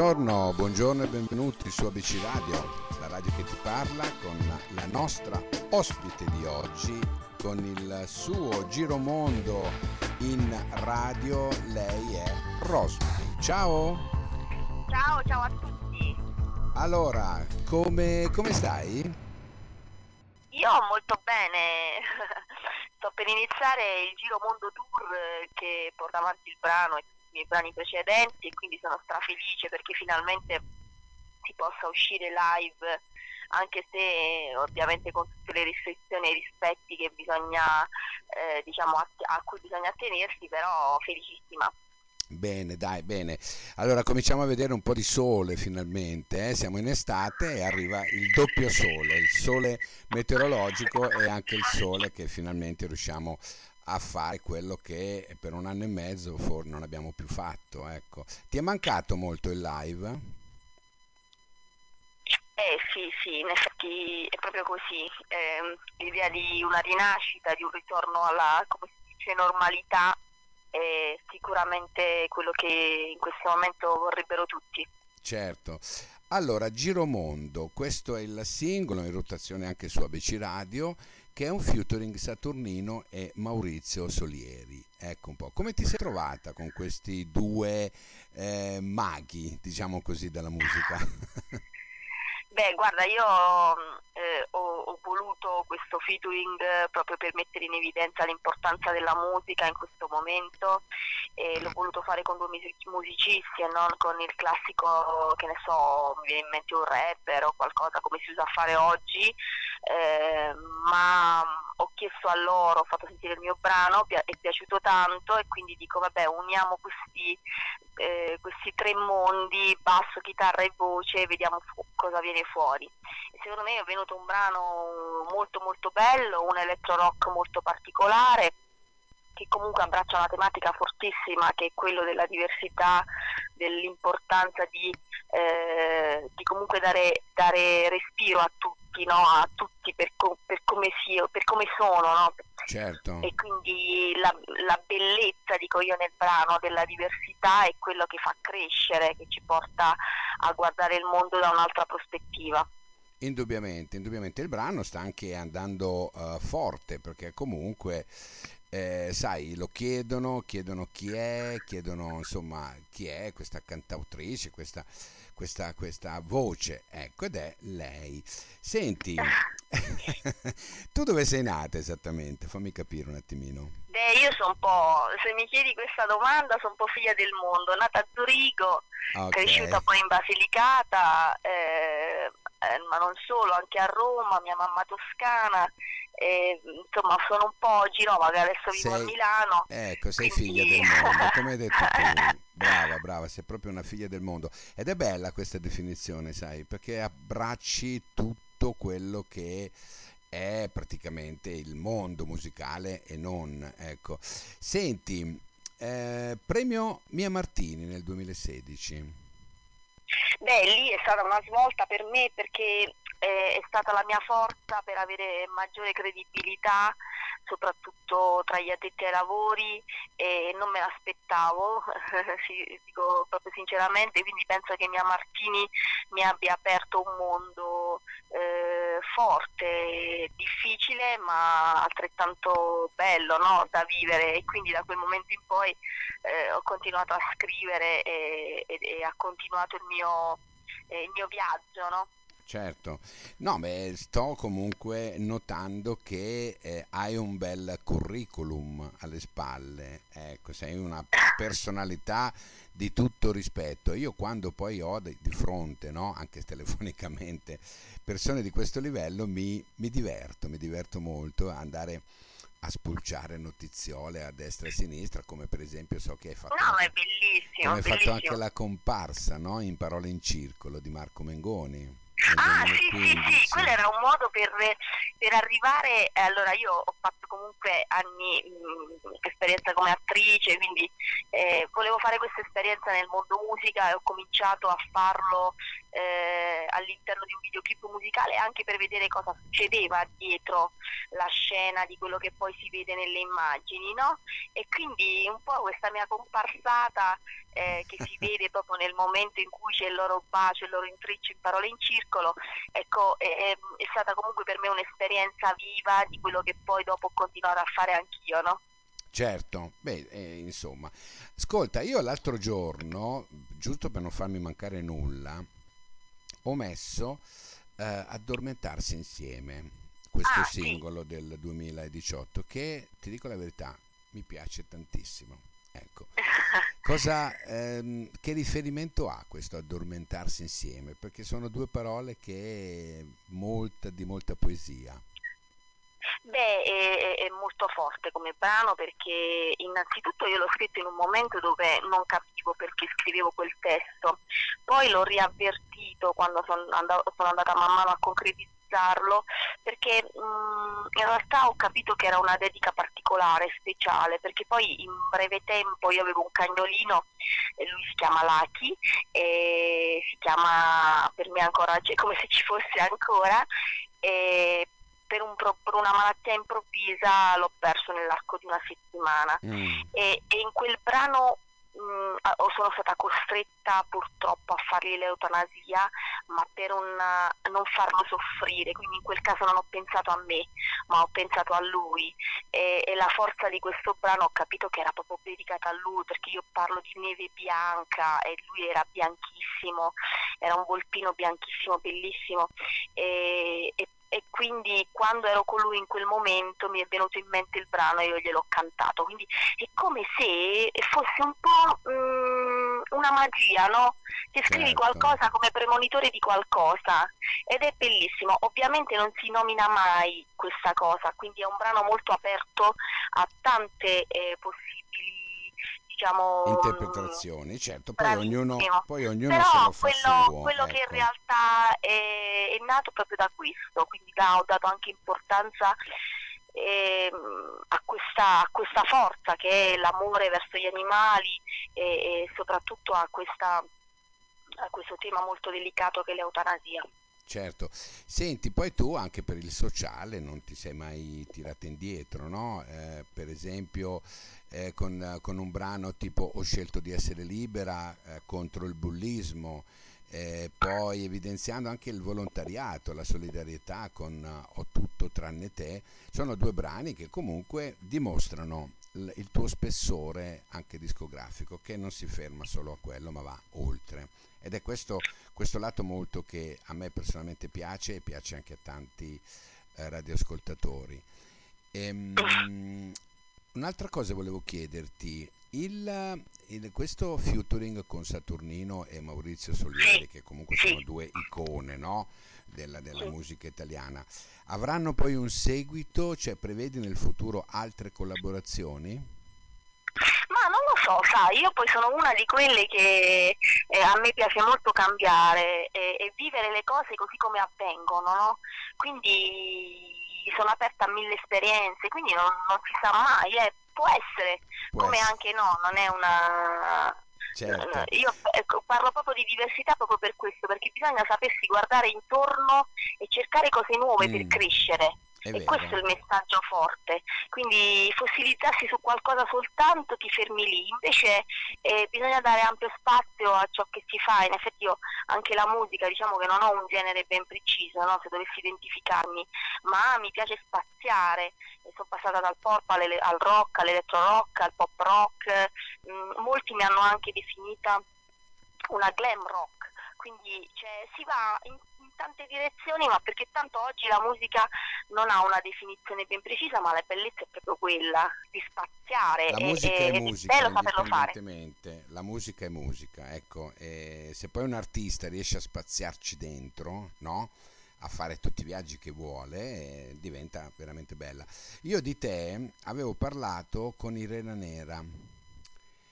buongiorno, buongiorno e benvenuti su ABC Radio, la radio che ti parla con la nostra ospite di oggi, con il suo giromondo in radio, lei è Rosby. Ciao! Ciao, ciao a tutti. Allora, come, come stai? Io molto bene, sto per iniziare il Giro Mondo Tour che porta avanti il brano e miei brani precedenti e quindi sono strafelice perché finalmente si possa uscire live anche se ovviamente con tutte le restrizioni e i rispetti che bisogna, eh, diciamo, a, a cui bisogna attenersi, però felicissima. Bene, dai, bene. Allora cominciamo a vedere un po' di sole finalmente. Eh? Siamo in estate e arriva il doppio sole, il sole meteorologico e anche il sole che finalmente riusciamo a fare quello che per un anno e mezzo forse non abbiamo più fatto. Ecco. Ti è mancato molto il live? Eh sì, sì, in effetti è proprio così. Eh, l'idea di una rinascita, di un ritorno alla, come si dice, normalità è sicuramente quello che in questo momento vorrebbero tutti. Certo. Allora, Giromondo, questo è il singolo in rotazione anche su ABC Radio, che è un featuring Saturnino e Maurizio Solieri. Ecco un po', come ti sei trovata con questi due eh, maghi, diciamo così, della musica? Beh, guarda, io eh, ho, ho, voluto questo featuring eh, proprio per mettere in evidenza l'importanza della musica in questo momento e l'ho voluto fare con due musicisti e non con il classico, che ne so, mi viene in mente un rapper o qualcosa come si usa a fare oggi, eh, ma ho chiesto a loro, ho fatto sentire il mio brano, è piaciuto tanto e quindi dico vabbè uniamo questi, eh, questi tre mondi, basso, chitarra e voce e vediamo fu- cosa viene fuori. E secondo me è venuto un brano molto molto bello, un electro rock molto particolare che comunque abbraccia una tematica fortissima che è quello della diversità, dell'importanza di, eh, di comunque dare, dare, respiro a tutti, no? a tutti per, com- per, come, si, per come sono. No? Certo. E quindi la, la, bellezza, dico io nel brano, della diversità è quello che fa crescere, che ci porta a guardare il mondo da un'altra prospettiva. Indubbiamente, indubbiamente il brano sta anche andando uh, forte perché comunque eh, sai, lo chiedono, chiedono chi è, chiedono insomma chi è questa cantautrice, questa, questa, questa voce, ecco, ed è lei. Senti, tu dove sei nata esattamente? Fammi capire un attimino. Beh, io sono un po', se mi chiedi questa domanda, sono un po' figlia del mondo, nata a Zurigo, okay. cresciuta poi in Basilicata, eh, eh, ma non solo, anche a Roma, mia mamma toscana, eh, insomma sono un po' girovaga, adesso vivo sei, a Milano. Ecco, sei quindi... figlia del mondo, come hai detto tu. Brava, brava, sei proprio una figlia del mondo. Ed è bella questa definizione, sai, perché abbracci tutto quello che è praticamente il mondo musicale e non, ecco. Senti, eh, premio Mia Martini nel 2016. Beh, lì è stata una svolta per me perché eh, è stata la mia forza per avere maggiore credibilità soprattutto tra gli addetti ai lavori e non me l'aspettavo, dico proprio sinceramente, quindi penso che Mia Martini mi abbia aperto un mondo eh, forte, difficile ma altrettanto bello no? da vivere e quindi da quel momento in poi eh, ho continuato a scrivere e, e, e ha continuato il mio, eh, il mio viaggio. No? Certo, no, beh, sto comunque notando che eh, hai un bel curriculum alle spalle, ecco, sei una personalità di tutto rispetto. Io quando poi ho di, fronte, no, anche telefonicamente, persone di questo livello, mi, mi diverto, mi diverto molto andare a spulciare notiziole a destra e a sinistra, come per esempio so che hai fatto, no, è bellissimo, hai fatto anche la comparsa no? in Parole in Circolo di Marco Mengoni. Ah sì, sì, sì, quello era un modo per, per arrivare, allora io ho fatto comunque anni mh, mm, esperienza come attrice, quindi eh, volevo fare questa esperienza nel mondo musica e ho cominciato a farlo eh, all'interno di un videoclip musicale anche per vedere cosa succedeva dietro la scena di quello che poi si vede nelle immagini, no? E quindi un po' questa mia comparsata eh, che si vede proprio nel momento in cui c'è il loro bacio, il loro intriccio in parole in circolo, ecco, è, è stata comunque per me un'esperienza viva di quello che poi dopo ho continuato a fare anch'io, no? Certo, beh, eh, insomma, ascolta, io l'altro giorno, giusto per non farmi mancare nulla, ho messo eh, Addormentarsi insieme, questo Ah, singolo del 2018, che ti dico la verità, mi piace tantissimo. Ecco, cosa, ehm, che riferimento ha questo addormentarsi insieme? Perché sono due parole che molta, di molta poesia. Beh, è, è molto forte come brano perché innanzitutto io l'ho scritto in un momento dove non capivo perché scrivevo quel testo, poi l'ho riavvertito quando sono, and- sono andata man mano a concretizzarlo perché mh, in realtà ho capito che era una dedica particolare, speciale, perché poi in breve tempo io avevo un cagnolino e lui si chiama Lucky e si chiama per me ancora, cioè, come se ci fosse ancora. E per, un per una malattia improvvisa l'ho perso nell'arco di una settimana Mm, e, e in quel brano mh, sono stata costretta purtroppo a fargli l'eutanasia, ma per un- non farlo soffrire, quindi in quel caso non ho pensato a me, ma ho pensato a lui. E, e la forza di questo brano ho capito che era proprio dedicata a lui, perché io parlo di neve bianca e lui era bianchissimo, era un volpino bianchissimo, bellissimo. E, e- e quindi quando ero con lui in quel momento mi è venuto in mente il brano e io gliel'ho cantato, quindi è come se fosse un po' mm, una magia, no? Che scrivi certo, qualcosa come premonitore di qualcosa ed è bellissimo. Ovviamente non si nomina mai questa cosa, quindi è un brano molto aperto a tante eh, possibili, diciamo, interpretazioni, certo, poi ognuno, poi ognuno se Però lo fa quello, suo, quello che in ecco. realtà è, è nato proprio da questo, quindi da- ho dato anche importanza ehm, a, questa, a questa forza che è l'amore verso gli animali e, e soprattutto a, questa, a questo tema molto delicato che è l'eutanasia. Certo, senti, poi tu anche per il sociale non ti sei mai tirata indietro, no? Eh, per esempio eh, con, con un brano tipo Ho scelto di essere libera eh, contro il bullismo, eh, poi evidenziando anche il volontariato, la solidarietà con eh, Ho tutto tranne te, sono due brani che comunque dimostrano il tuo spessore anche discografico, che non si ferma solo a quello, ma va oltre. Ed è questo questo lato molto che a me personalmente piace e piace anche a tanti eh, radioascoltatori. Ehm, un'altra cosa volevo chiederti, il, il- questo featuring con Saturnino e Maurizio Solieri, che comunque sono due icone, no? della, della musica italiana, avranno poi un seguito? Cioè prevedi nel futuro altre collaborazioni? Ma non lo so, sai, io poi sono una di quelle che eh, a me piace molto cambiare e, e vivere le cose così come avvengono, no? Quindi sono aperta a mille esperienze, quindi non, non si sa mai, eh, Può essere, Può come essere, anche no, non è una... certo, Io ecco, parlo proprio di diversità proprio per questo, perché bisogna sapersi guardare intorno e cercare cose nuove per Mm, crescere. È E questo è il messaggio forte. Quindi fossilizzarsi su qualcosa soltanto ti fermi lì, invece eh, bisogna dare ampio spazio a ciò che si fa. In effetti io anche la musica, diciamo che non ho un genere ben preciso, no? se dovessi identificarmi, ma mi piace spaziare. E sono passata dal pop all'ele- al rock, all'elettro rock, al pop rock. Mm, molti mi hanno anche definita una glam rock, quindi cioè, si va in, in tante direzioni, ma perché tanto oggi la musica non ha una definizione ben precisa, ma la bellezza è proprio quella di spaziare La e, musica e- è è musica, bello saperlo fare. indipendentemente, la musica è musica, ecco, e se poi un artista riesce a spaziarci dentro, no? A fare tutti i viaggi che vuole, eh, diventa veramente bella. Io di te avevo parlato con Irena Nera,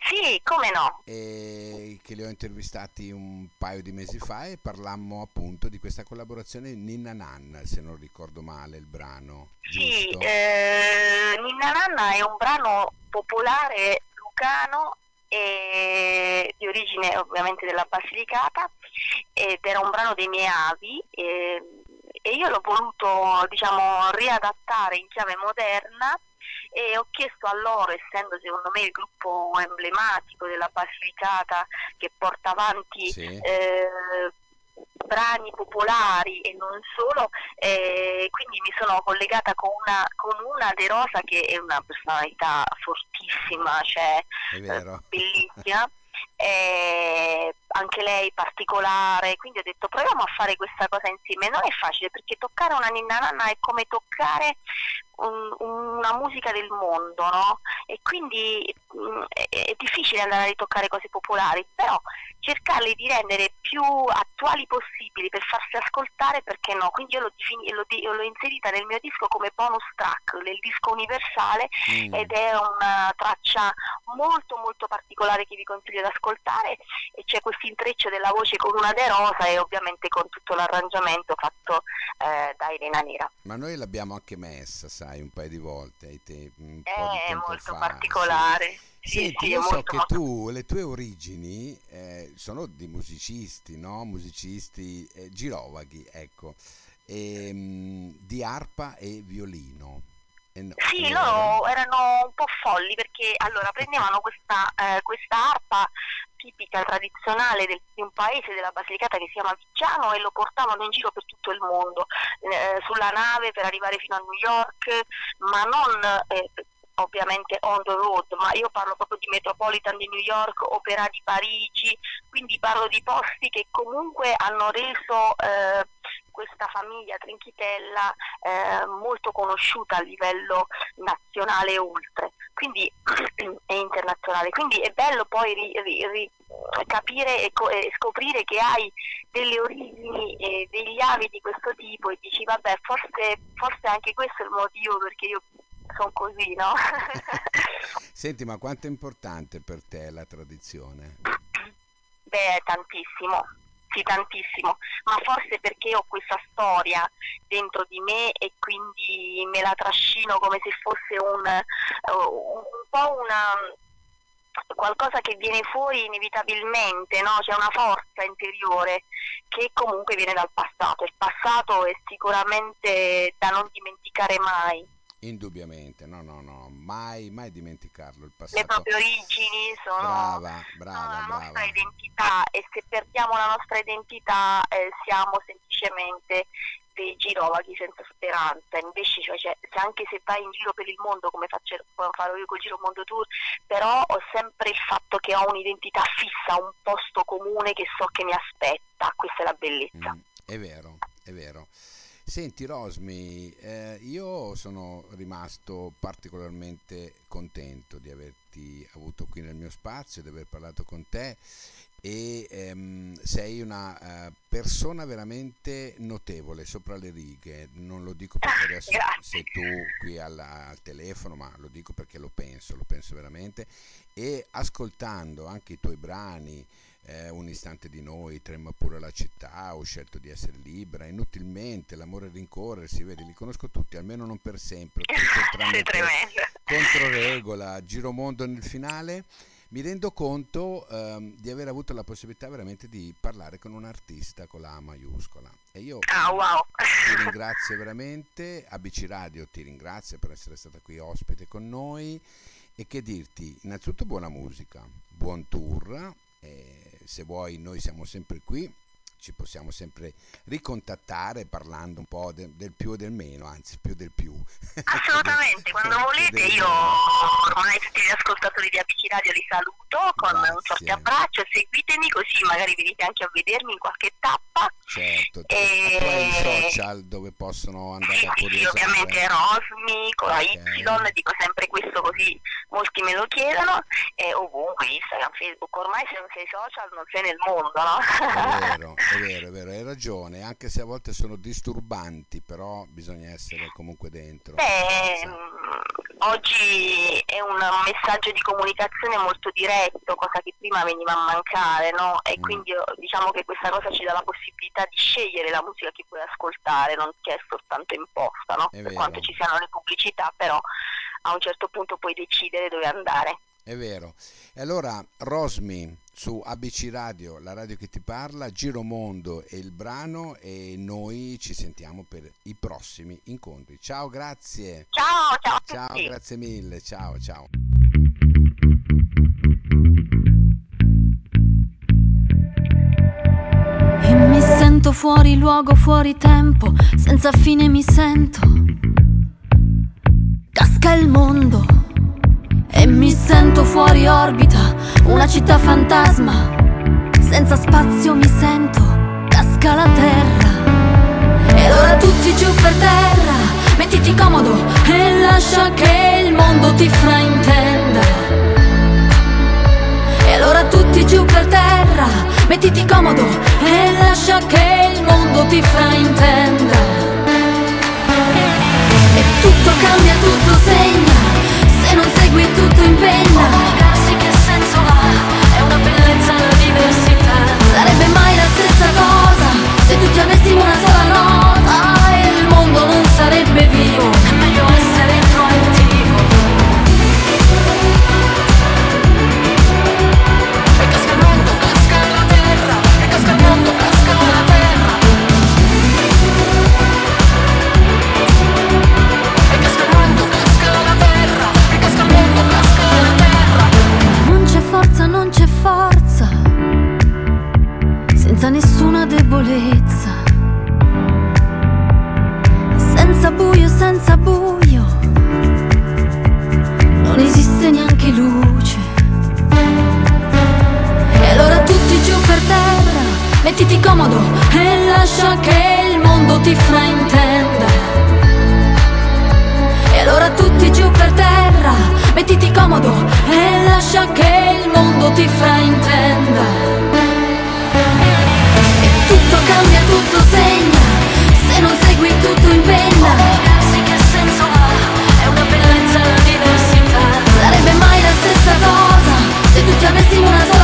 Sì, come no? E che li ho intervistati un paio di mesi fa e parlammo appunto di questa collaborazione Ninna Nanna, se non ricordo male il brano. Sì, eh, Ninna Nanna è un brano popolare lucano e di origine ovviamente della Basilicata ed era un brano dei miei avi e, e io l'ho voluto diciamo riadattare in chiave moderna e ho chiesto a loro, essendo secondo me il gruppo emblematico della Basilicata che porta avanti sì. eh, brani popolari e non solo, eh, quindi mi sono collegata con una, con una De Rosa che è una personalità fortissima, cioè eh, bellissima. eh, anche lei particolare, quindi ho detto proviamo a fare questa cosa insieme. Non è facile perché toccare una ninna nanna è come toccare un, una musica del mondo, no? E quindi mh, mm, è, è, difficile andare a ritoccare cose popolari, però cercarle di rendere più attuali possibili per farsi ascoltare, perché no? Quindi io l'ho, l'ho, l'ho inserita nel mio disco come bonus track, nel disco universale mm. ed è una traccia molto molto particolare che vi consiglio di ascoltare e c'è questo intreccio della voce con una De Rosa e ovviamente con tutto l'arrangiamento fatto eh, da Elena Nera. Ma noi l'abbiamo anche messa, sai, un paio di volte. Te- un è molto fa, particolare. Sì. Senti, sì, io so che molto... tu, le tue origini eh, sono di musicisti, no? Musicisti eh, girovaghi, ecco, e, ehm, di arpa e violino. No, sì, loro erano un po' folli perché allora prendevano questa, eh, questa arpa tipica tradizionale del, di un paese della Basilicata che si chiama Viggiano e lo portavano in giro per tutto il mondo, eh, sulla nave per arrivare fino a New York, ma non eh, ovviamente on the road, ma io parlo proprio di Metropolitan di New York, Opera di Parigi, quindi parlo di posti che comunque hanno reso eh, questa famiglia Trinchitella eh, molto conosciuta a livello nazionale e oltre, quindi è internazionale. Quindi è bello poi ri, ri, ri, capire e, co- e, scoprire che hai delle origini e degli avi di questo tipo e dici vabbè forse, forse anche questo è il motivo perché io sono così, no? Senti, ma quanto è importante per te la tradizione? Beh, tantissimo, sì, tantissimo, ma forse perché ho questa storia dentro di me e quindi me la trascino come se fosse un, un po' una qualcosa che viene fuori inevitabilmente, no? c'è una forza interiore che comunque viene dal passato. Il passato è sicuramente da non dimenticare mai. Indubbiamente, no, no, no, mai, mai dimenticarlo. Il passato. Le proprie origini sono, brava, brava, sono la brava. nostra identità e se perdiamo la nostra identità eh, siamo semplicemente dei girovaghi senza speranza. Invece, cioè, cioè, anche se vai in giro per il mondo come, faccio, come farò io col Giro Mondo Tour, però ho sempre il fatto che ho un'identità fissa, un posto comune che so che mi aspetta. Questa è la bellezza. Mm, è vero, è vero. Senti Rosmi, eh, io sono rimasto particolarmente contento di averti avuto qui nel mio spazio, di aver parlato con te e ehm, sei una uh, persona veramente notevole sopra le righe, non lo dico perché adesso sei tu qui alla, al telefono, ma lo dico perché lo penso, lo penso veramente. E ascoltando anche i tuoi brani, eh, un istante di noi, trema pure la città, ho scelto di essere libera, inutilmente, l'amore rincorre, si vede, li conosco tutti, almeno non per sempre, contro regola, giromondo nel finale, mi rendo conto ehm, di aver avuto la possibilità veramente di parlare con un artista con la A maiuscola. E io oh, wow. ti ringrazio veramente, ABC Radio ti ringrazio per essere stata qui ospite con noi e che dirti, innanzitutto buona musica, buon tour. Eh, se vuoi noi siamo sempre qui, ci possiamo sempre ricontattare parlando un po' de, del più e del meno, anzi più del più. Assolutamente, quando volete io ormai tutti gli ascoltatori di ABC Radio li saluto con Grazie. un forte abbraccio, seguitemi così magari venite anche a vedermi in qualche tappa. Certo, e... hai i social dove possono andare sì, a curiosare. Sì, ovviamente Rosmi con la Y, dico sempre questo così molti me lo chiedono, e ovunque Instagram, Facebook, ormai se non sei social non sei nel mondo, no? È vero, è vero, è vero, hai ragione, anche se a volte sono disturbanti, però bisogna essere comunque dentro. Beh, oggi è un messaggio di comunicazione molto diretto, cosa che prima veniva a mancare, no? E mm. quindi diciamo che questa cosa ci dà la possibilità di scegliere la musica che puoi ascoltare, non che è soltanto imposta, no? Per quanto ci siano le pubblicità, però a un certo punto puoi decidere dove andare. È vero. E allora Rosmi su ABC Radio, la radio che ti parla, Giro Mondo è il brano e noi ci sentiamo per i prossimi incontri. Ciao, grazie. Ciao, ciao. Ciao, grazie mille. Ciao, ciao. E mi sento fuori luogo, fuori tempo, senza fine mi sento. Casca il mondo e mi sento fuori orbita, una città fantasma. Senza spazio mi sento, casca la terra. E allora tutti giù per terra, mettiti comodo e lascia che il mondo ti fraintenda. E allora tutti giù per terra, mettiti comodo e lascia che il mondo ti fraintenda. E tutto cambia, tutto segna se non segui tutto in penna. Sì che senso ha, è una bellezza la diversità Sarebbe mai la stessa cosa se tutti avessimo una sola nota ti fraintenda. E allora tutti giù per terra, mettiti comodo e lascia che il mondo ti fraintenda. E tutto cambia, tutto segna, se non segui tutto impenna Come che senso ha, è una bellezza la diversità. Sarebbe mai la stessa cosa, se tutti avessimo una sola